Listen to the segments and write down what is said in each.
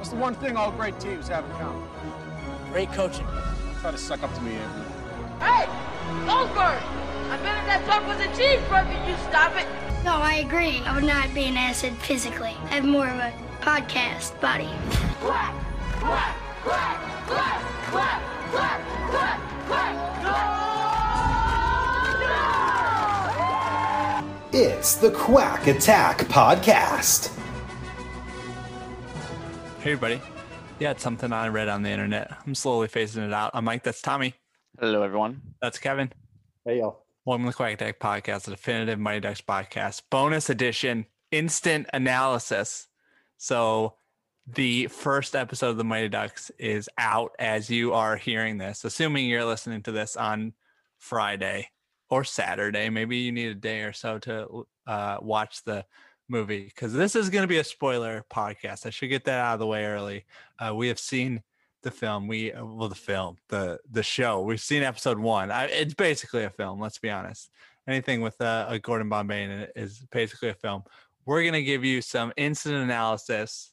That's the one thing all great teams have in common. Great coaching. Try to suck up to me, Andrew. Hey, Goldberg! I bet if that dog was a cheeseburger, you stop it. No, I agree. I would not be an asset physically. I have more of a podcast body. Quack, quack, quack, quack, quack, quack, quack, quack. No! It's the Quack Attack Podcast. Hey, everybody. Yeah, it's something I read on the internet. I'm slowly phasing it out. I'm Mike. That's Tommy. Hello, everyone. That's Kevin. Hey, y'all. Welcome to the Quack Attack Podcast, the definitive Mighty Ducks podcast, bonus edition, instant analysis. So, the first episode of the Mighty Ducks is out as you are hearing this, assuming you're listening to this on Friday or Saturday. Maybe you need a day or so to uh, watch the movie because this is going to be a spoiler podcast. I should get that out of the way early. Uh, we have seen the film. We uh, well, the film, the the show. We've seen episode one. I, it's basically a film. Let's be honest. Anything with uh, a Gordon Bombay in it is basically a film. We're gonna give you some instant analysis.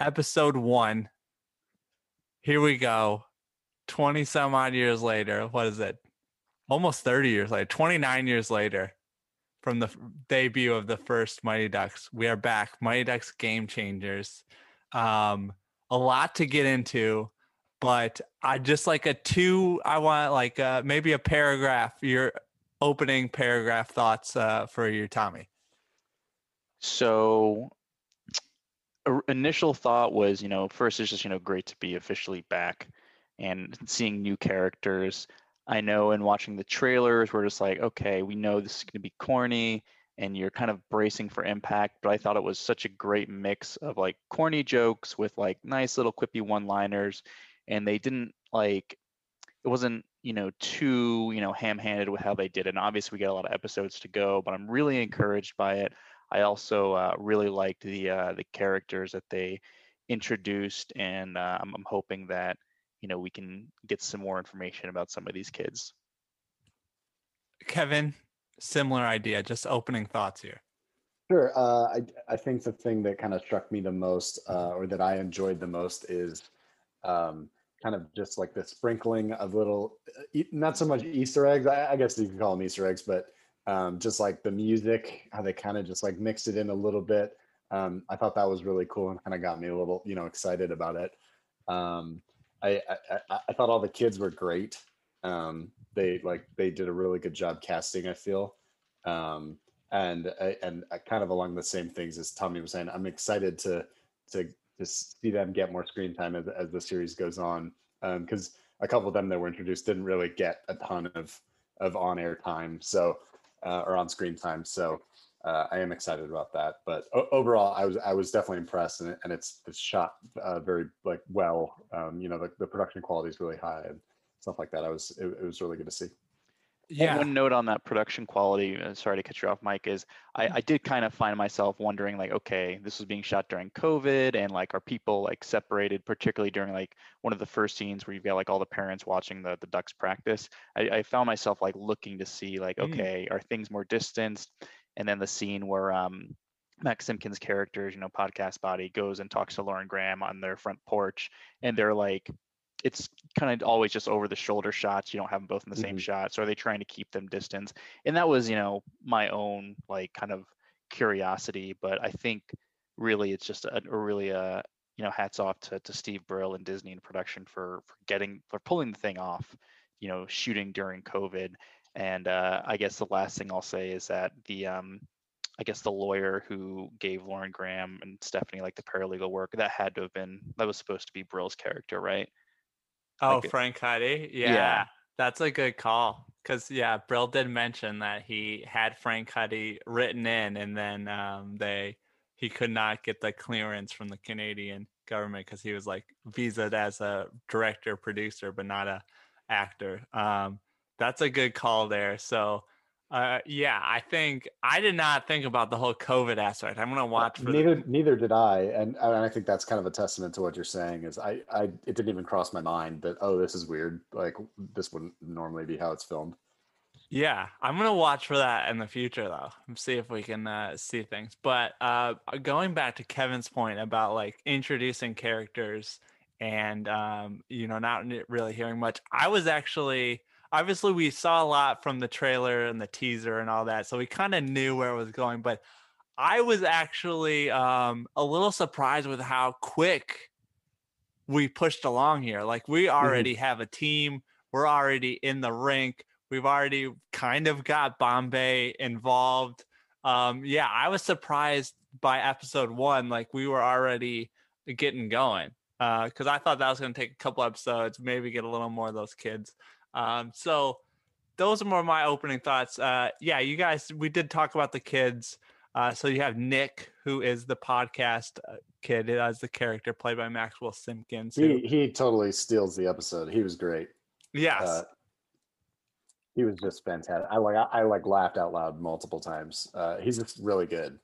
Episode one. Here we go. Twenty some odd years later. What is it? Almost thirty years later. Twenty nine years later from the debut of the first Mighty Ducks. We are back. Mighty Ducks Game Changers. Um, a lot to get into, but I just like a two. I want like uh, maybe a paragraph. Your opening paragraph thoughts uh, for your Tommy. So, a- initial thought was, you know, first it's just, you know, great to be officially back and seeing new characters. I know in watching the trailers, we're just like, okay, we know this is going to be corny and you're kind of bracing for impact. But I thought it was such a great mix of like corny jokes with like nice little quippy one liners. And they didn't like, it wasn't, you know, too, you know, ham handed with how they did it. And obviously, we got a lot of episodes to go, but I'm really encouraged by it. I also uh, really liked the uh, the characters that they introduced, and uh, I'm, I'm hoping that you know we can get some more information about some of these kids. Kevin, similar idea. Just opening thoughts here. Sure. Uh, I I think the thing that kind of struck me the most, uh, or that I enjoyed the most, is um, kind of just like the sprinkling of little, not so much Easter eggs. I, I guess you could call them Easter eggs, but um, just like the music, how they kind of just like mixed it in a little bit. Um, I thought that was really cool and kind of got me a little, you know, excited about it. Um, I, I I thought all the kids were great. Um, they like they did a really good job casting. I feel. Um, and and kind of along the same things as Tommy was saying. I'm excited to to to see them get more screen time as as the series goes on because a couple of them that were introduced didn't really get a ton of of on air time, so uh, or on screen time. So uh, I am excited about that. But o- overall, I was I was definitely impressed, and, and it's it's shot uh, very like well. Um, you know, the, the production quality is really high and stuff like that. I was it, it was really good to see. Yeah. One note on that production quality. uh, Sorry to cut you off, Mike. Is I, I did kind of find myself wondering, like, okay, this was being shot during COVID, and like, are people like separated, particularly during like one of the first scenes where you've got like all the parents watching the the Ducks practice? I, I found myself like looking to see, like, Mm. okay, are things more distanced? And then the scene where um Max Simpkins' characters, you know, podcast body goes and talks to Lauren Graham on their front porch, and they're like, it's kind of always just over the shoulder shots. You don't have them both in the same Mhm. shot. So are they trying to keep them distance? And that was, you know, my own like kind of curiosity. But I think really it's just a, a really a you know hats off to, to Steve Brill and Disney in production for for getting for pulling the thing off. You know, shooting during COVID. And uh, I guess the last thing I'll say is that the um, I guess the lawyer who gave Lauren Graham and Stephanie like the paralegal work that had to have been that was supposed to be Brill's character, right? Oh, Like- Frank Cuddy. Yeah, Yeah. That's a good call. Because, yeah, Brill did mention that he had Frank Cuddy written in and then um, they he could not get the clearance from the Canadian government because he was like visaed as a director, producer, but not a actor. Um, that's a good call there. So, uh, yeah, I think I did not think about the whole COVID aspect. I'm gonna watch for the- neither neither did I, and and I think that's kind of a testament to what you're saying. Is I I it didn't even cross my mind that oh this is weird. Like this wouldn't normally be how it's filmed. Yeah, I'm gonna watch for that in the future though, and see if we can uh, see things. But uh, going back to Kevin's point about like introducing characters and um, you know not really hearing much, I was actually obviously we saw a lot from the trailer and the teaser and all that, so we kind of knew where it was going. But I was actually um, a little surprised with how quick we pushed along here. Like we Mm-hmm. already have a team, we're already in the rink We've already kind of got Bombay involved. Um, yeah, I was surprised by episode one. Like we were already getting going because I thought that was going to take a couple episodes, maybe get a little more of those kids. Um, so those are more my opening thoughts. Uh, yeah, you guys, we did talk about the kids. Uh, so you have Nick, who is the podcast uh, kid, as the character played by Maxwell Simpkins. Who, He he totally steals the episode. He was great. yes, Uh, he was just fantastic. I like I, I like laughed out loud multiple times. Uh, he's just really good.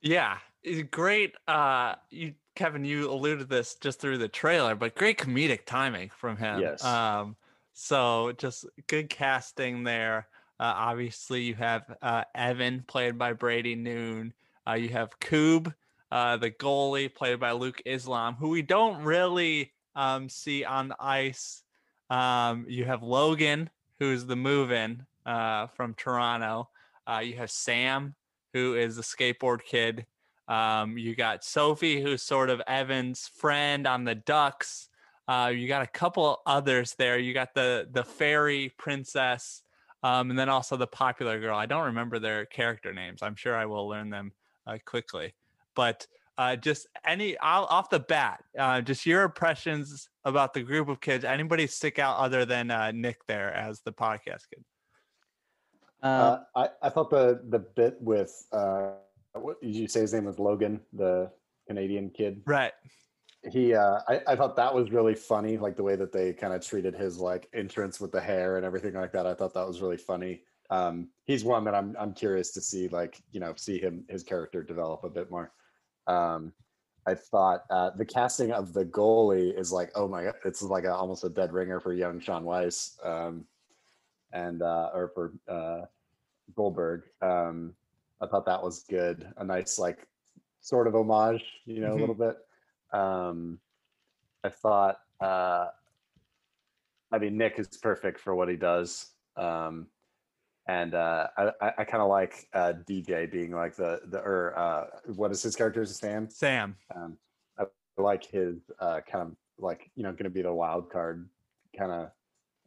Yeah, it's great. Uh, you, Kevin, you alluded to this just through the trailer, but great comedic timing from him. Yes. Um, so just good casting there. Uh, obviously, you have uh, Evan played by Brady Noon. Uh, you have Koob, uh, the goalie, played by Luke Islam, who we don't really um, see on the ice. Um, you have Logan, who's the move-in uh, from Toronto. Uh, you have Sam, who is the skateboard kid. Um, you got Sophie, who's sort of Evan's friend on the Ducks. Uh, you got a couple others there. You got the the fairy princess, um, and then also the popular girl. I don't remember their character names. I'm sure I will learn them uh, quickly. But uh, just any I'll, off the bat, uh, just your impressions about the group of kids. Anybody stick out other than uh, Nick there as the podcast kid? Uh, I I thought the the bit with uh, what did you say his name was Logan, the Canadian kid? Right. He uh, I I thought that was really funny, like the way that they kind of treated his like entrance with the hair and everything like that. I thought that was really funny. Um, he's one that I'm I'm curious to see, like you know, see him his character develop a bit more. Um, I thought uh, the casting of the goalie is like, oh my god, it's like a, almost a dead ringer for young Shaun Weiss, um, and uh, or for uh, Goldberg. Um, I thought that was good, a nice like sort of homage, you know, Mhm. a little bit. Um, I thought, uh, I mean, Nick is perfect for what he does. Um, and uh, I, I, kind of like uh, DJ being like the the or uh, what is his character's Sam? Sam. Um, I like his uh, kind of like you know going to be the wild card kind of.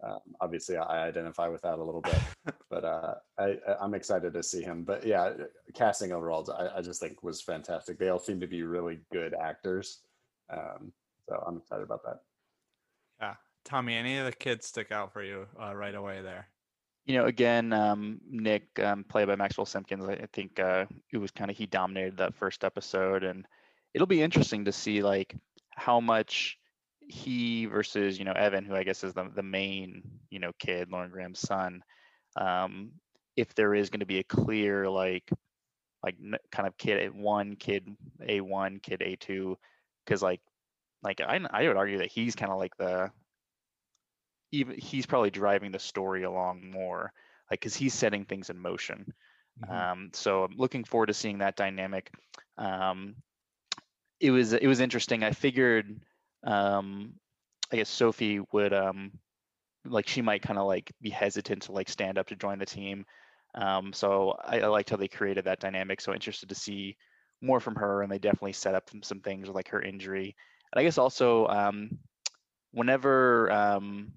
Um, obviously, I identify with that a little bit, but uh, I, I- I'm excited to see him. But yeah, casting overall, I, I just think was fantastic. They all seem to be really good actors, um, so I'm excited about that. Yeah. Tommy, any of the kids stick out for you uh, right away there? you know, again, um, Nick, um, played by Maxwell Simpkins, I, I think uh, it was kind of he dominated that first episode, and it'll be interesting to see like how much he versus you know Evan, who I guess is the the main you know kid, Lauren Graham's son, um, if there is going to be a clear like like kind of kid one, kid A one, kid A two, because like like I I would argue that he's kind of like the even he's probably driving the story along more like because he's setting things in motion. Mhm. um, so i'm looking forward to seeing that dynamic. Um, it was it was interesting. I figured um, i guess sophie would um, like she might kind of like be hesitant to like stand up to join the team. Um, so I, I liked how they created that dynamic so interested to see more from her and they definitely set up some, things like her injury and i guess also um, whenever um,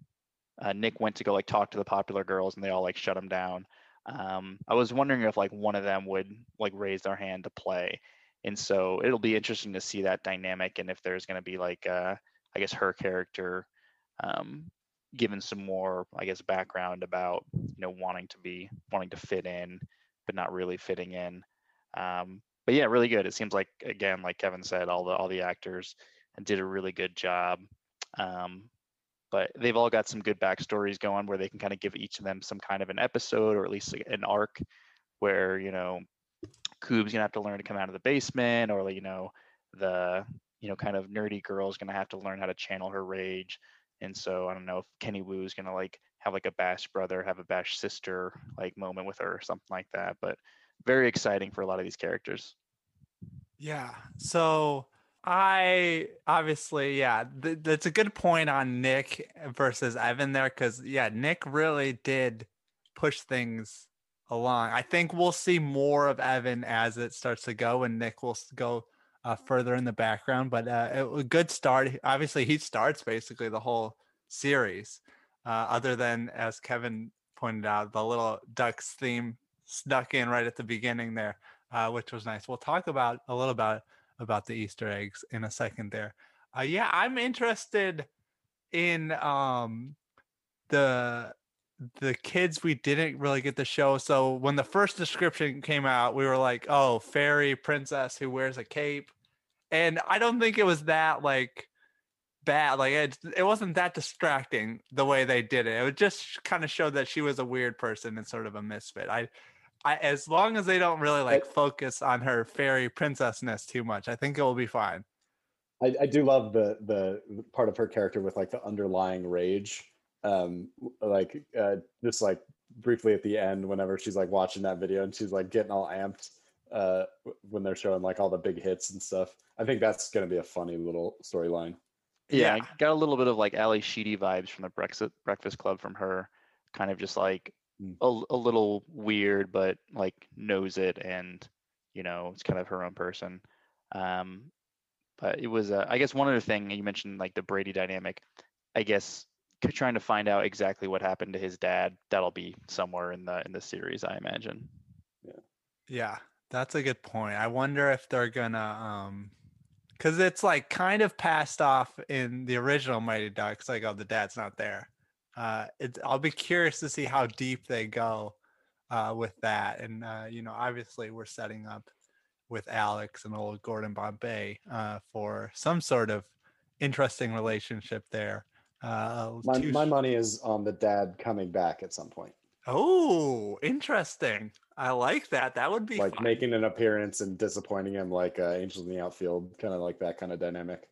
uh, Nick went to go like talk to the popular girls and they all like shut him down. Um, I was wondering if like one of them would like raise their hand to play, and so it'll be interesting to see that dynamic and if there's going to be like uh, I guess her character um, given some more I guess background about you know wanting to be wanting to fit in but not really fitting in. Um, but yeah, really good. It seems like again, like Kevin said, all the all the actors did a really good job. Um, but they've all got some good backstories going where they can kind of give each of them some kind of an episode or at least an arc where you know Koob's gonna have to learn to come out of the basement or you know the you know kind of nerdy girl's gonna have to learn how to channel her rage and so I don't know if Kenny Wu's gonna like have like a Bash brother, have a Bash sister like moment with her or something like that. But very exciting for a lot of these characters. Yeah. So I obviously, yeah, th- that's a good point on Nick versus Evan there because, yeah, Nick really did push things along. I think we'll see more of Evan as it starts to go, and Nick will go uh, further in the background. But uh, a good start. Obviously, he starts basically the whole series, uh, other than as Kevin pointed out, the little Ducks theme snuck in right at the beginning there, uh, which was nice. We'll talk about a little about about the Easter eggs in a second there. Uh, yeah, I'm interested in um, the the kids we didn't really get to show. So when the first description came out, we were like, "Oh, fairy princess who wears a cape," and I don't think it was that like bad. Like it, it wasn't that distracting the way they did it. It just kind of showed that she was a weird person and sort of a misfit. I, I as long as they don't really like focus on her fairy princessness too much, I think it will be fine. I, I do love the the part of her character with like the underlying rage um like uh just like briefly at the end whenever she's like watching that video and she's like getting all amped uh when they're showing like all the big hits and stuff i think that's going to be a funny little storyline yeah, yeah, got a little bit of like Ally Sheedy vibes from the breakfast breakfast club from her kind of just like. A, a little weird but like knows it and you know it's kind of her own person um but it was uh, i guess one other thing you mentioned like the brady dynamic i guess trying to find out exactly what happened to his dad. That'll be somewhere in the in the series, I imagine. Yeah. Yeah, that's a good point. I wonder if they're gonna um because it's like kind of passed off in the original Mighty Ducks, like oh the dad's not there. Uh it's I'll be curious to see how deep they go uh with that. And uh, you know, obviously we're setting up with Alex and old Gordon Bombay uh for some sort of interesting relationship there. Uh, my, my money is on the dad coming back at some point. Oh, interesting. I like that. That would be like fun. making an appearance and disappointing him, like uh, Angels in the Outfield, kind of like that kind of dynamic.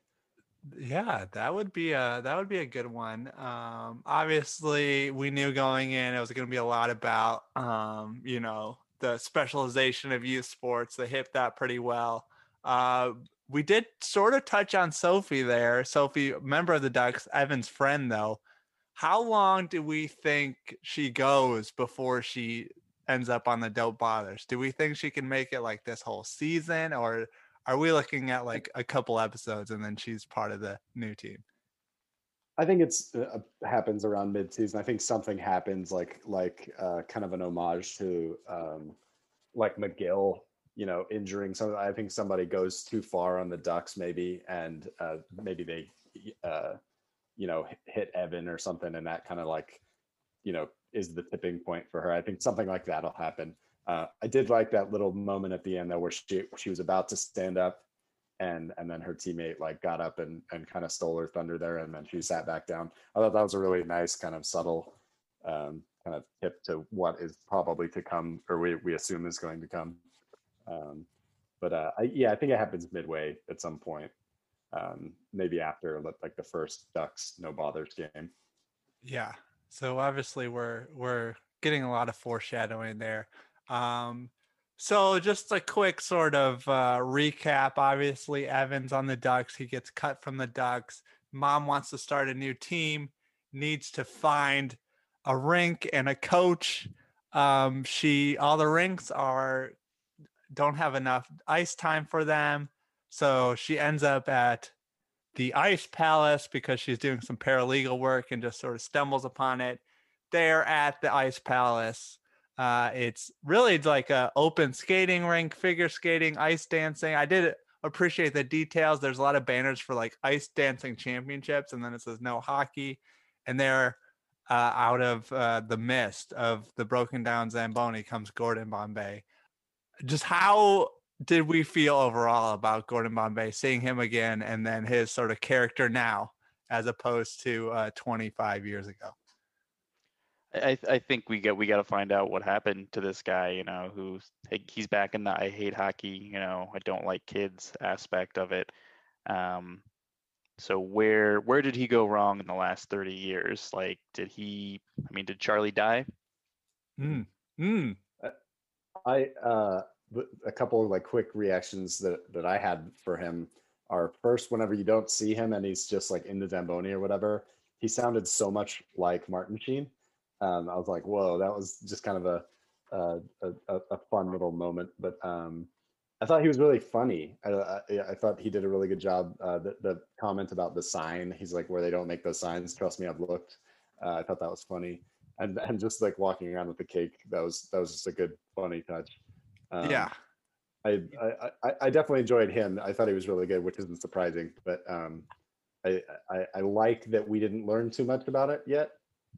Yeah, that would be a that would be a good one. Um, obviously, we knew going in it was going to be a lot about um, you know the specialization of youth sports. They hit that pretty well. Uh, we did sort of touch on Sophie there. Sophie, member of the Ducks, Evan's friend, though. How long do we think she goes before she ends up on the Don't Bothers? Do we think she can make it like this whole season, or are we looking at like a couple episodes and then she's part of the new team? I think it's uh, happens around mid-season. I think something happens like like uh, kind of an homage to um, like McGill you know, injuring some. I think somebody goes too far on the Ducks, maybe, and uh, maybe they, uh, you know, hit Evan or something, and that kind of like, you know, is the tipping point for her. I think something like that'll happen. Uh, I did like that little moment at the end though, where she she was about to stand up, and and then her teammate like got up and and kind of stole her thunder there, and then she sat back down. I thought that was a really nice kind of subtle. Um, kind of tip to what is probably to come, or we, we assume is going to come. Um, but uh, I, yeah, I think it happens midway at some point, um, maybe after like the first Ducks no bothers game. Yeah. So obviously we're we're getting a lot of foreshadowing there. Um, so just a quick sort of uh, recap. Obviously, Evans on the Ducks. He gets cut from the Ducks. Mom wants to start a new team. Needs to find a rink and a coach. Um, she all the rinks are don't have enough ice time for them. So she ends up at the Ice Palace because she's doing some paralegal work and just sort of stumbles upon it. There at the Ice Palace. Uh, it's really like a open skating rink, figure skating, ice dancing. I did appreciate the details. There's a lot of banners for like ice dancing championships, and then it says no hockey. And there, uh, out of uh, the mist of the broken down Zamboni comes Gordon Bombay just how did we feel overall about Gordon Bombay, seeing him again, and then his sort of character now, as opposed to uh, 25 years ago? I, I think we get we got to find out what happened to this guy. You know, who's he's back in the I hate hockey. You know, I don't like kids aspect of it. Um, So where where did he go wrong in the last 30 years? Like did he I mean did Charlie die? Mm. Mm. I uh a couple of like quick reactions that that I had for him are first whenever you don't see him and he's just like in the Zamboni or whatever, he sounded so much like Martin Sheen. Um, I was like, whoa, that was just kind of a a, a, a fun little moment. But um, I thought he was really funny. I, I, I thought he did a really good job. Uh, the, the comment about the sign, he's like, where they don't make those signs. Trust me, I've looked. Uh, I thought that was funny, and and just like walking around with the cake, that was that was just a good funny touch. Um, yeah. I, I, I I definitely enjoyed him. I thought he was really good, which isn't surprising. But um, I, I I like that we didn't learn too much about it yet.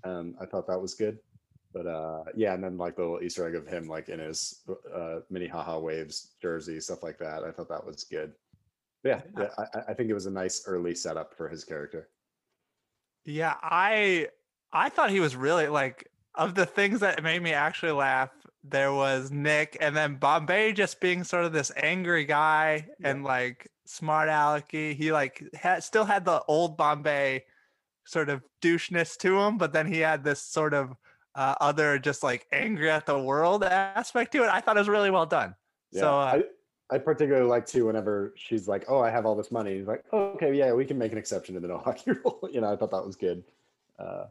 Um, I thought that was good. But uh, yeah, and then like the little Easter egg of him like in his uh, Minnehaha waves jersey, stuff like that. I thought that was good. But yeah, yeah I, I think it was a nice early setup for his character. Yeah, I I thought he was really like of the things that made me actually laugh. There was Nick, and then Bombay just being sort of this angry guy and like smart alecky. He like had, still had the old Bombay sort of doucheness to him, but then he had this sort of uh, other just like angry at the world aspect to it. I thought it was really well done. Yeah, So uh, I, I particularly like too whenever she's like, "Oh, I have all this money." He's like, oh, "Okay, yeah, we can make an exception to the no hockey rule." you know, I thought that was good. Uh,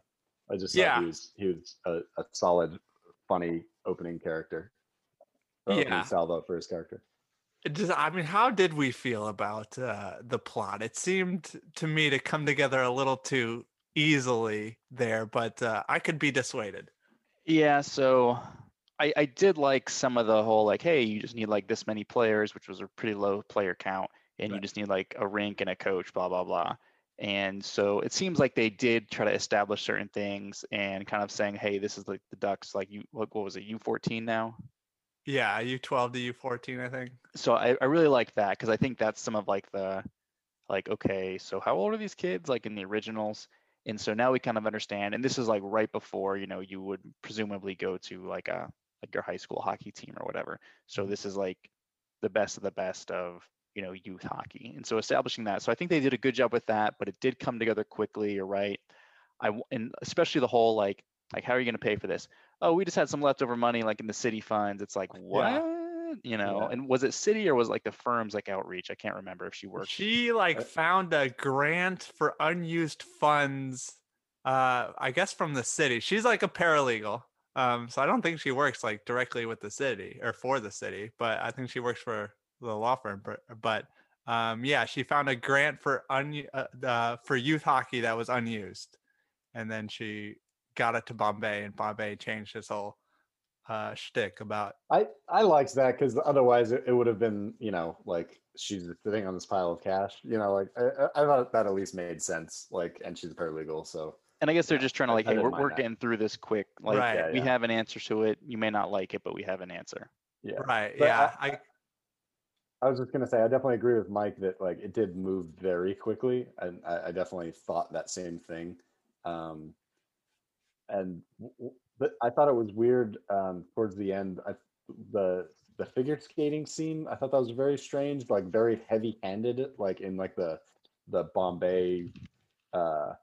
I just thought Yeah. he was he was a, a solid, funny opening character. Yeah. salvo for his character. Just I mean, how did we feel about uh, the plot? It seemed to me to come together a little too easily there, but uh, I could be dissuaded. Yeah, so I, I did like some of the whole like, hey, you just need like this many players, which was a pretty low player count, and you just need like a rink and a coach, blah blah blah. And so it seems like they did try to establish certain things and kind of saying, hey, this is like the Ducks, like you, what, what was it, U fourteen now? Yeah, U twelve to U fourteen, I think. So I, I really like that because I think that's some of like the like okay so how old are these kids like in the originals? And so now we kind of understand and this is like right before you know you would presumably go to like a like your high school hockey team or whatever. So mm-hmm. this is like the best of the best of you know youth hockey. And so establishing that so i think they did a good job with that but it did come together quickly you're right. I and especially the whole like like how are you going to pay for this oh we just had some leftover money like in the city funds it's like what you know Yeah. and was it city or was like the firms like outreach i can't remember if she worked She like Uh, found a grant for unused funds, uh, I guess from the city. She's like a paralegal. Um, so I don't think she works like directly with the city or for the city, but I think she works for the law firm. But, but um, yeah, she found a grant for un uh, uh, for youth hockey that was unused, and then she got it to Bombay, and Bombay changed his whole uh, shtick about I I liked that because otherwise it, it would have been you know like she's sitting on this pile of cash. You know, like I, I I thought that at least made sense. Like, and she's a paralegal, so and i guess they're Yeah, just trying to like I hey didn't we're, mind we're that. getting through this quick like Right. Yeah, we yeah. have an answer to it you may not like it but we have an answer yeah. right. But yeah, I- I I was just gonna say I definitely agree with Mike that like it did move very quickly, and I, I definitely thought that same thing. Um, and but I thought it was weird um, towards the end. I, the the figure skating scene I thought that was very strange, like very heavy handed, like in like the the Bombay, uh,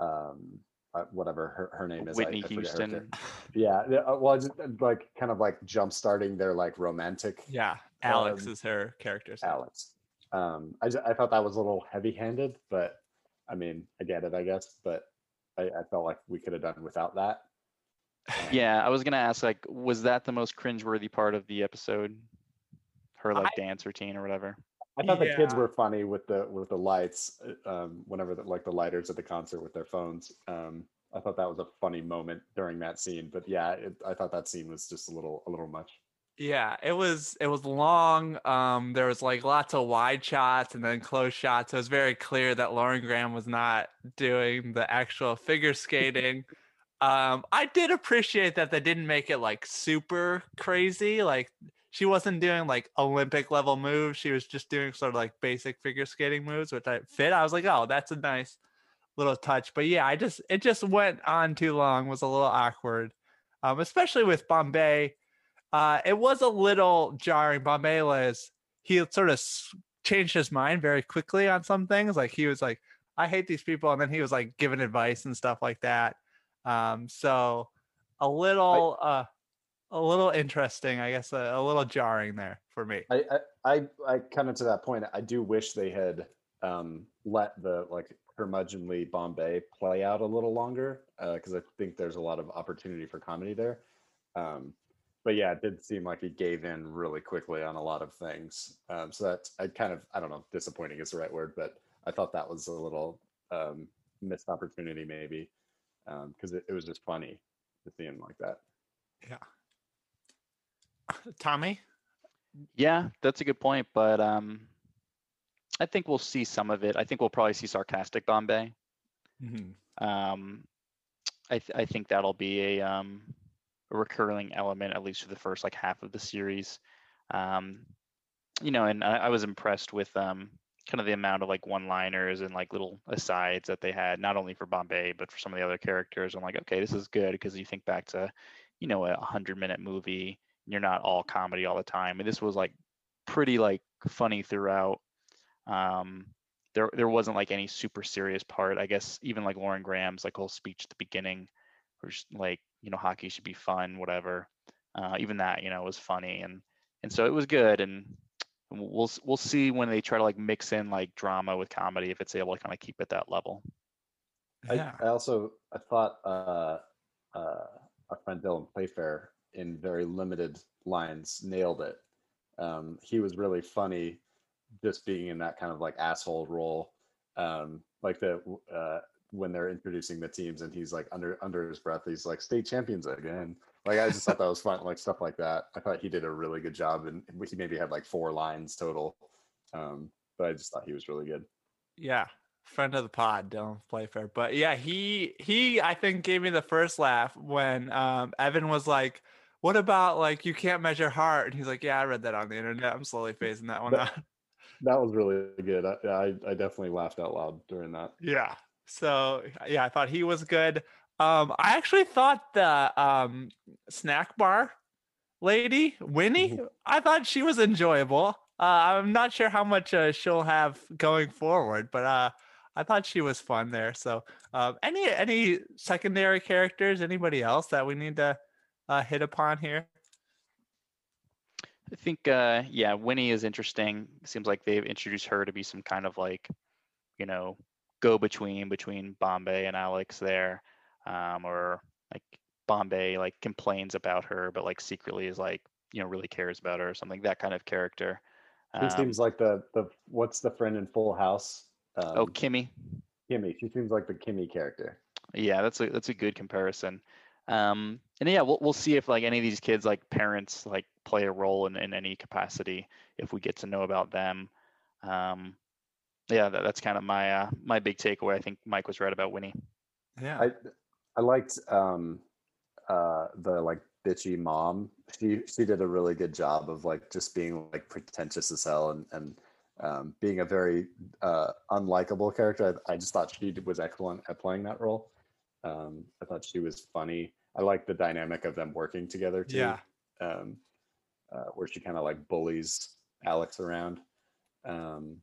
um, uh, whatever her, her name is, whitney I forget her houston character. Yeah, uh, well, just uh, like kind of like jump starting their like romantic yeah, Alex Um, is her character's name. Alex. Um, I, I thought that was a little heavy handed, but I mean, I get it, I guess, but I, I felt like we could have done without that. Um, yeah i was gonna ask like was that the most cringeworthy part of the episode her like I- dance routine or whatever I thought the kids were funny with the with the lights. uh, Um, whenever the, like the lighters at the concert with their phones. Um, I thought that was a funny moment during that scene. But yeah, it, I thought that scene was just a little a little much. Yeah, it was it was long. Um, there was like lots of wide shots and then close shots. It was very clear that Lauren Graham was not doing the actual figure skating. um, I did appreciate that they didn't make it like super crazy. Like she wasn't doing like Olympic level moves. She was just doing sort of like basic figure skating moves, which I fit. I was like, oh, that's a nice little touch. But yeah, I just it just went on too long. Was a little awkward, um, especially with Bombay. Uh, it was a little jarring. Bombay was he sort of changed his mind very quickly on some things. Like he was like, I hate these people, and then he was like giving advice and stuff like that. Um, so a little uh a little interesting, I guess, a, a little jarring there for me. I, I, I, I kind of to that point, I do wish they had um, let the like curmudgeonly Bombay play out a little longer because I think there's a lot of opportunity for comedy there. Um, but yeah, it did seem like he gave in really quickly on a lot of things. Um, so that I kind of I don't know, disappointing is the right word, but I thought that was a little um, missed opportunity maybe because it, it was just funny to see him like that. Yeah. Tommy? Yeah, that's a good point. But um, I think we'll see some of it. I think we'll probably see sarcastic Bombay. Mm-hmm. Um, I th- I think that'll be a um a recurring element at least for the first like half of the series. Um, you know, and I, I was impressed with um kind of the amount of like one-liners and like little asides that they had, not only for Bombay but for some of the other characters. I'm like, okay, this is good because you think back to, you know, a hundred-minute movie. You're not all comedy all the time, and this was like pretty like funny throughout. Um, there there wasn't like any super serious part. I guess even like Lauren Graham's like whole speech at the beginning, was like you know hockey should be fun, whatever. Uh, even that you know was funny and and so it was good and we'll we'll see when they try to like mix in like drama with comedy if it's able to kind of keep it that level. Yeah. I, I also I thought uh, uh, our friend Dylan Playfair in very limited lines nailed it. Um, he was really funny, just being in that kind of like asshole role, um, like the uh, when they're introducing the teams and he's like under under his breath, he's like state champions again. Like I just thought that was fun, like stuff like that. I thought he did a really good job, and he maybe had like four lines total. Um, but I just thought he was really good. Yeah. Friend of the pod, Dylan Playfair. But yeah, he he I think gave me the first laugh when um Evan was like, What about like you can't measure heart? And he's like, Yeah, I read that on the internet. I'm slowly phasing that one out. That was really good. I, I I definitely laughed out loud during that. Yeah. So yeah, I thought he was good. Um, I actually thought the um snack bar lady, Winnie, I thought she was enjoyable. Uh, I'm not sure how much uh, she'll have going forward, but uh, I thought she was fun there. So, um, any any secondary characters, anybody else that we need to uh, hit upon here? I think uh yeah, Winnie is interesting. Seems like they've introduced her to be some kind of like, you know, go between between Bombay and Alex there. Um or like Bombay like complains about her but like secretly is like, you know, really cares about her or something. That kind of character. She Um, seems like the the what's the friend in Full House? Um, oh, Kimmy. Kimmy. She seems like the Kimmy character. Yeah, that's a that's a good comparison. Um, and yeah, we'll we'll see if like any of these kids like parents like play a role in, in any capacity if we get to know about them. Um, yeah, that, that's kind of my uh, my big takeaway. I think Mike was right about Winnie. Yeah. I I liked um uh the like bitchy mom. She she did a really good job of like just being like pretentious as hell and and um, being a very uh, unlikable character. I, I just thought she was excellent at playing that role. Um, I thought she was funny. I like the dynamic of them working together too. Yeah. Um, uh, where she kind of like bullies Alex around. Um,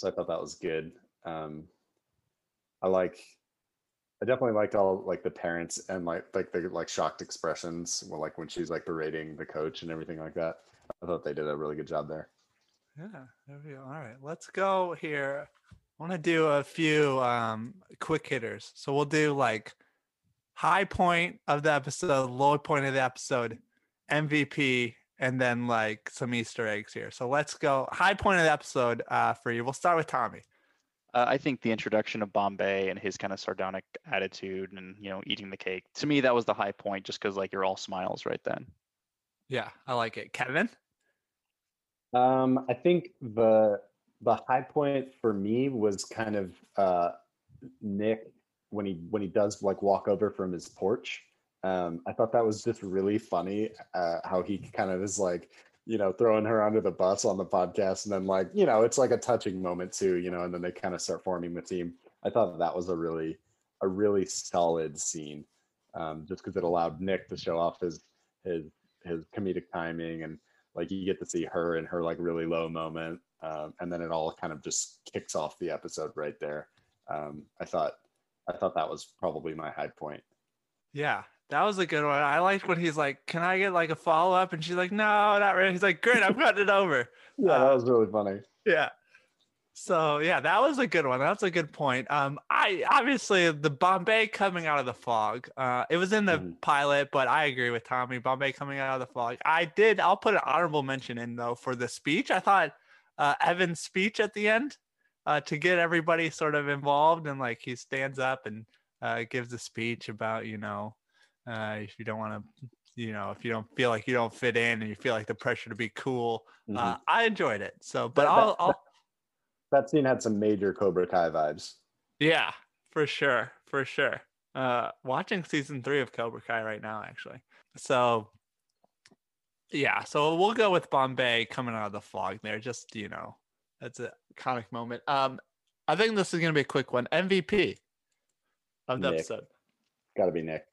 so I thought that was good. Um, I like I definitely liked all like the parents and like like the like shocked expressions well, like when she's like berating the coach and everything like that. I thought they did a really good job there. Yeah, there we go. All right, let's go here. I want to do a few um quick hitters. So we'll do like high point of the episode, low point of the episode, MVP, and then like some Easter eggs here. So let's go high point of the episode uh, for you. We'll start with Tommy. Uh, I think the introduction of Bombay and his kind of sardonic attitude and you know eating the cake to me that was the high point just because like you're all smiles right then. Yeah, I like it. Kevin. Um, I think the the high point for me was kind of uh, Nick when he when he does like walk over from his porch. Um, I thought that was just really funny uh, how he kind of is like you know throwing her under the bus on the podcast, and then like you know it's like a touching moment too, you know, and then they kind of start forming the team. I thought that was a really a really solid scene, um, just because it allowed Nick to show off his his his comedic timing and like you get to see her in her like really low moment um, and then it all kind of just kicks off the episode right there. Um, I thought I thought that was probably my high point. Yeah, that was a good one. I liked when he's like, "Can I get like a follow up?" And she's like, "No, not really." He's like, "Great, I'm cutting it over." Yeah, that Uh, was really funny. Yeah. So yeah, that was a good one. That's a good point. Um, I obviously the Bombay coming out of the fog. Uh, it was in the Mhm. pilot, but I agree with Tommy. Bombay coming out of the fog. I did. I'll put an honorable mention in though for the speech. I thought uh, Evan's speech at the end uh, to get everybody sort of involved and like he stands up and uh, gives a speech about you know uh, if you don't want to you know if you don't feel like you don't fit in and you feel like the pressure to be cool. Uh, Mhm. I enjoyed it. So, but That- I'll, that- I'll that scene had some major Cobra Kai vibes. Yeah, for sure, for sure. Uh, watching season three of Cobra Kai right now, actually. So, yeah, so we'll go with Bombay coming out of the fog there. Just you know, that's a iconic moment. Um, I think this is gonna be a quick one. MVP of the Nick. episode. Got to be Nick.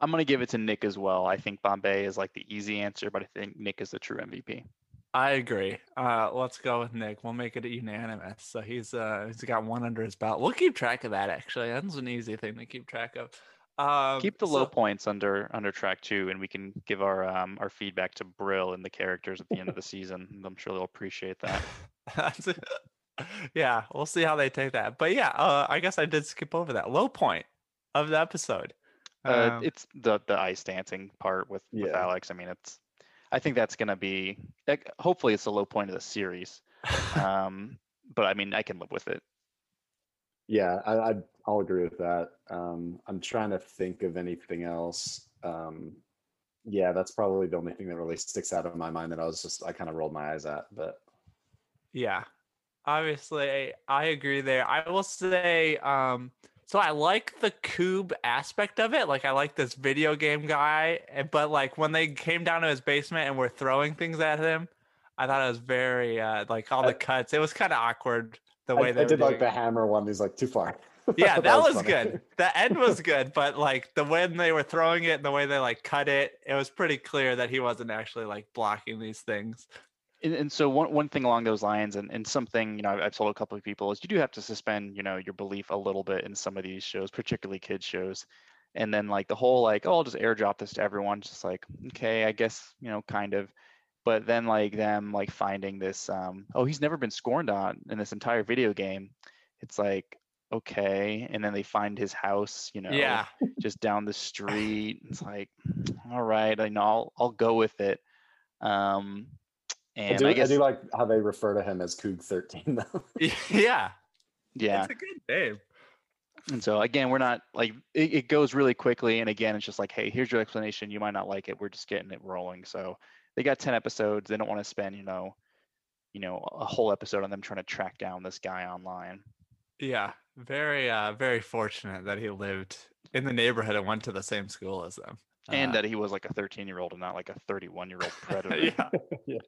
I'm gonna give it to Nick as well. I think Bombay is like the easy answer, but I think Nick is the true MVP. I agree. Uh, let's go with Nick. We'll make it unanimous. So he's uh he's got one under his belt. We'll keep track of that. Actually, that's an easy thing to keep track of. Um, Keep the low points under under track two, and we can give our um our feedback to Brill and the characters at the end of the season. I'm sure they'll appreciate that. Yeah, we'll see how they take that. But yeah, uh, I guess I did skip over that low point of the episode. Uh, Um, it's the the ice dancing part with with Alex. I mean, it's. I think that's gonna be. like, Hopefully, it's the low point of the series. Um, but I mean, I can live with it. Yeah, I, I I'll agree with that. Um, I'm trying to think of anything else. Um, yeah, that's probably the only thing that really sticks out of my mind that I was just I kind of rolled my eyes at. But yeah, obviously, I agree there. I will say, um, so I like the cube aspect of it. Like, I like this video game guy, eh, but like when they came down to his basement and were throwing things at him, I thought it was very uh, like all the cuts. It was kind of awkward the I, way they I did like the hammer one. He's like too far. yeah that, was, funny. good the end was good but like the when they were throwing it and the way they like cut it it was pretty clear that he wasn't actually like blocking these things And, and so one one thing along those lines, and, and something you know I've, I've told a couple of people is you do have to suspend you know your belief a little bit in some of these shows, particularly kids shows, and then like the whole like oh I'll just airdrop this to everyone, just like okay I guess you know kind of, but then like them like finding this um oh he's never been scorned on in this entire video game, it's like okay, and then they find his house you know yeah. just down the street. It's like, all right, I know I'll I'll go with it. Um, I do, I, I do like how they refer to him as Coog 13 though. yeah yeah. it's a good name And so again, we're not like it, it goes really quickly. And again, it's just like, hey, here's your explanation. You might not like it. We're just getting it rolling. So they got ten episodes. They don't want to spend you know, you know, a whole episode on them trying to track down this guy online. yeah very uh very fortunate that he lived in the neighborhood and went to the same school as them And Uh, that he was like a 13 year old and not like a 31 year old predator. yeah yes.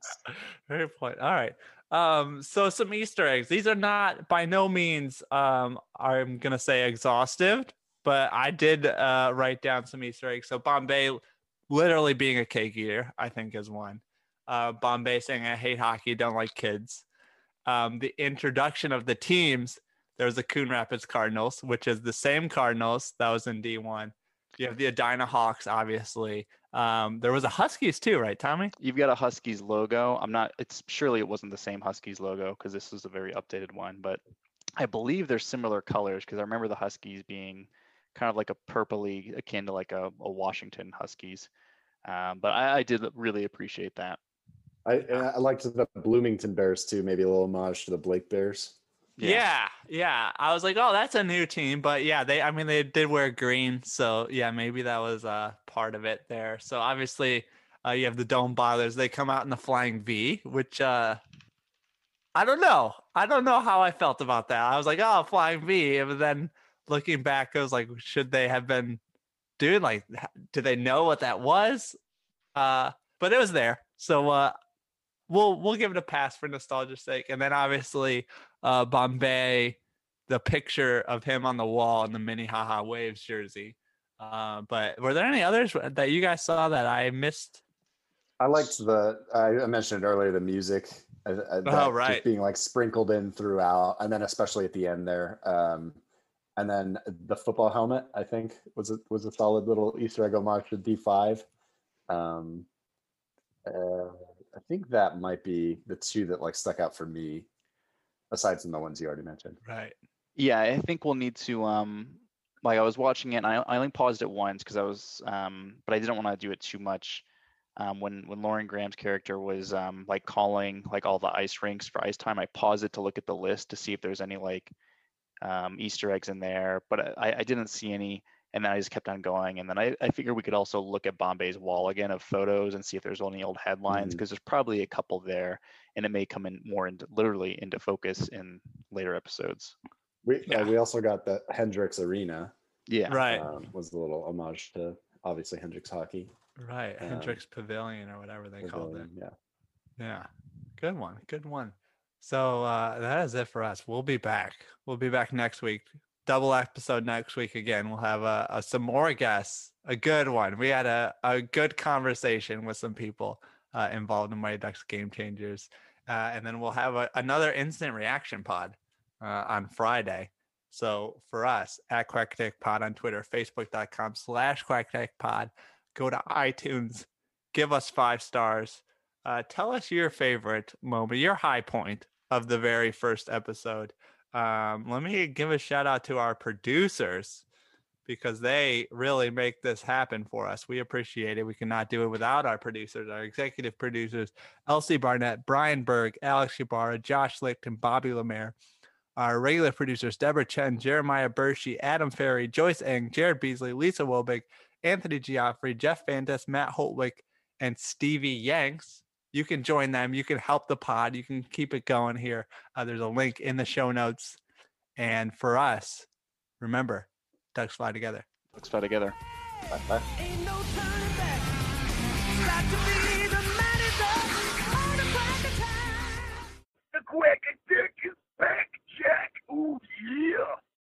Very point. All right. Um, so some Easter eggs. These are not by no means um I'm gonna say exhaustive, but I did uh write down some Easter eggs. So Bombay literally being a cake eater, I think is one. Uh Bombay saying I hate hockey, don't like kids. Um, the introduction of the teams, there's the Coon Rapids Cardinals, which is the same Cardinals that was in D1. You have the Edina Hawks, obviously. Um, there was a Huskies too, right, Tommy? You've got a Huskies logo. I'm not. It's surely it wasn't the same Huskies logo because this is a very updated one, but I believe they're similar colors because I remember the Huskies being kind of like a purpley, akin to like a, a Washington Huskies. Um, but I, I did really appreciate that. I, I liked the Bloomington Bears too. Maybe a little homage to the Blake Bears. Yeah. yeah, I was like, oh, that's a new team, but yeah, they, I mean, they did wear green, so yeah, maybe that was uh part of it there. So obviously, uh, you have the Dome Boilers. They come out in the Flying V, which uh, I don't know, I don't know how I felt about that. I was like, oh, Flying V, but then looking back, I was like, should they have been doing like, do they know what that was? Uh, but it was there, so uh, we'll we'll give it a pass for nostalgia's sake, and then obviously uh, Bombay, the picture of him on the wall in the Minnehaha waves jersey. Uh, but were there any others that you guys saw that I missed? I liked the. I mentioned earlier the music. uh, uh, Oh, right. Being like sprinkled in throughout, and then especially at the end there. Um, and then the football helmet, I think, was a, was a solid little Easter egg homage to D five. Um, uh, I think that might be the two that like stuck out for me, aside from the ones you already mentioned. Right. Yeah, I think we'll need to um like I was watching it and I, I only paused it once because I was um but I didn't want to do it too much. Um when when Lauren Graham's character was um like calling like all the ice rinks for ice time, I paused it to look at the list to see if there's any like um Easter eggs in there, but I, I didn't see any and then I just kept on going and then I, I figured we could also look at Bombay's wall again of photos and see if there's any old headlines because there's probably a couple there and it may come in more into literally into focus in later episodes. We Yeah. uh, we also got the Hendrix Arena. Yeah. Right. Um, was a little homage to obviously Hendrix hockey. Right. Um, Hendrix Pavilion or whatever they called it. Yeah. Yeah. Good one. Good one. So uh, that is it for us. We'll be back. We'll be back next week. Double episode next week again. We'll have uh, uh, some more guests. A good one. We had a, a good conversation with some people uh, involved in Mighty Ducks Game Changers. Uh, and then we'll have a, another instant reaction pod uh, on Friday. So for us at Quack Attack Pod on Twitter, facebook.com slash Quack Attack Pod, go to iTunes, give us five stars. Uh, tell us your favorite moment, your high point of the very first episode. Um, let me give a shout out to our producers because they really make this happen for us. We appreciate it. We cannot do it without our producers, our executive producers, Elsie Barnett, Bryan Berg, Alex Ybarra, Josh Luecht, Bobby Lemaire. Our regular producers, Deborah Chen, Jeremiah Bersche, Adam Ferry, Joyce Eng, Jarrod Beasley, Lisa Wobig, Anthony Gioffre, Jeff Fantus, Matt Holtwick, and Stevie Yanks. You can join them. You can help the pod. You can keep it going here. Uh, there's a link in the show notes. And for us, remember, ducks fly together. Let's fly together. Bye, bye.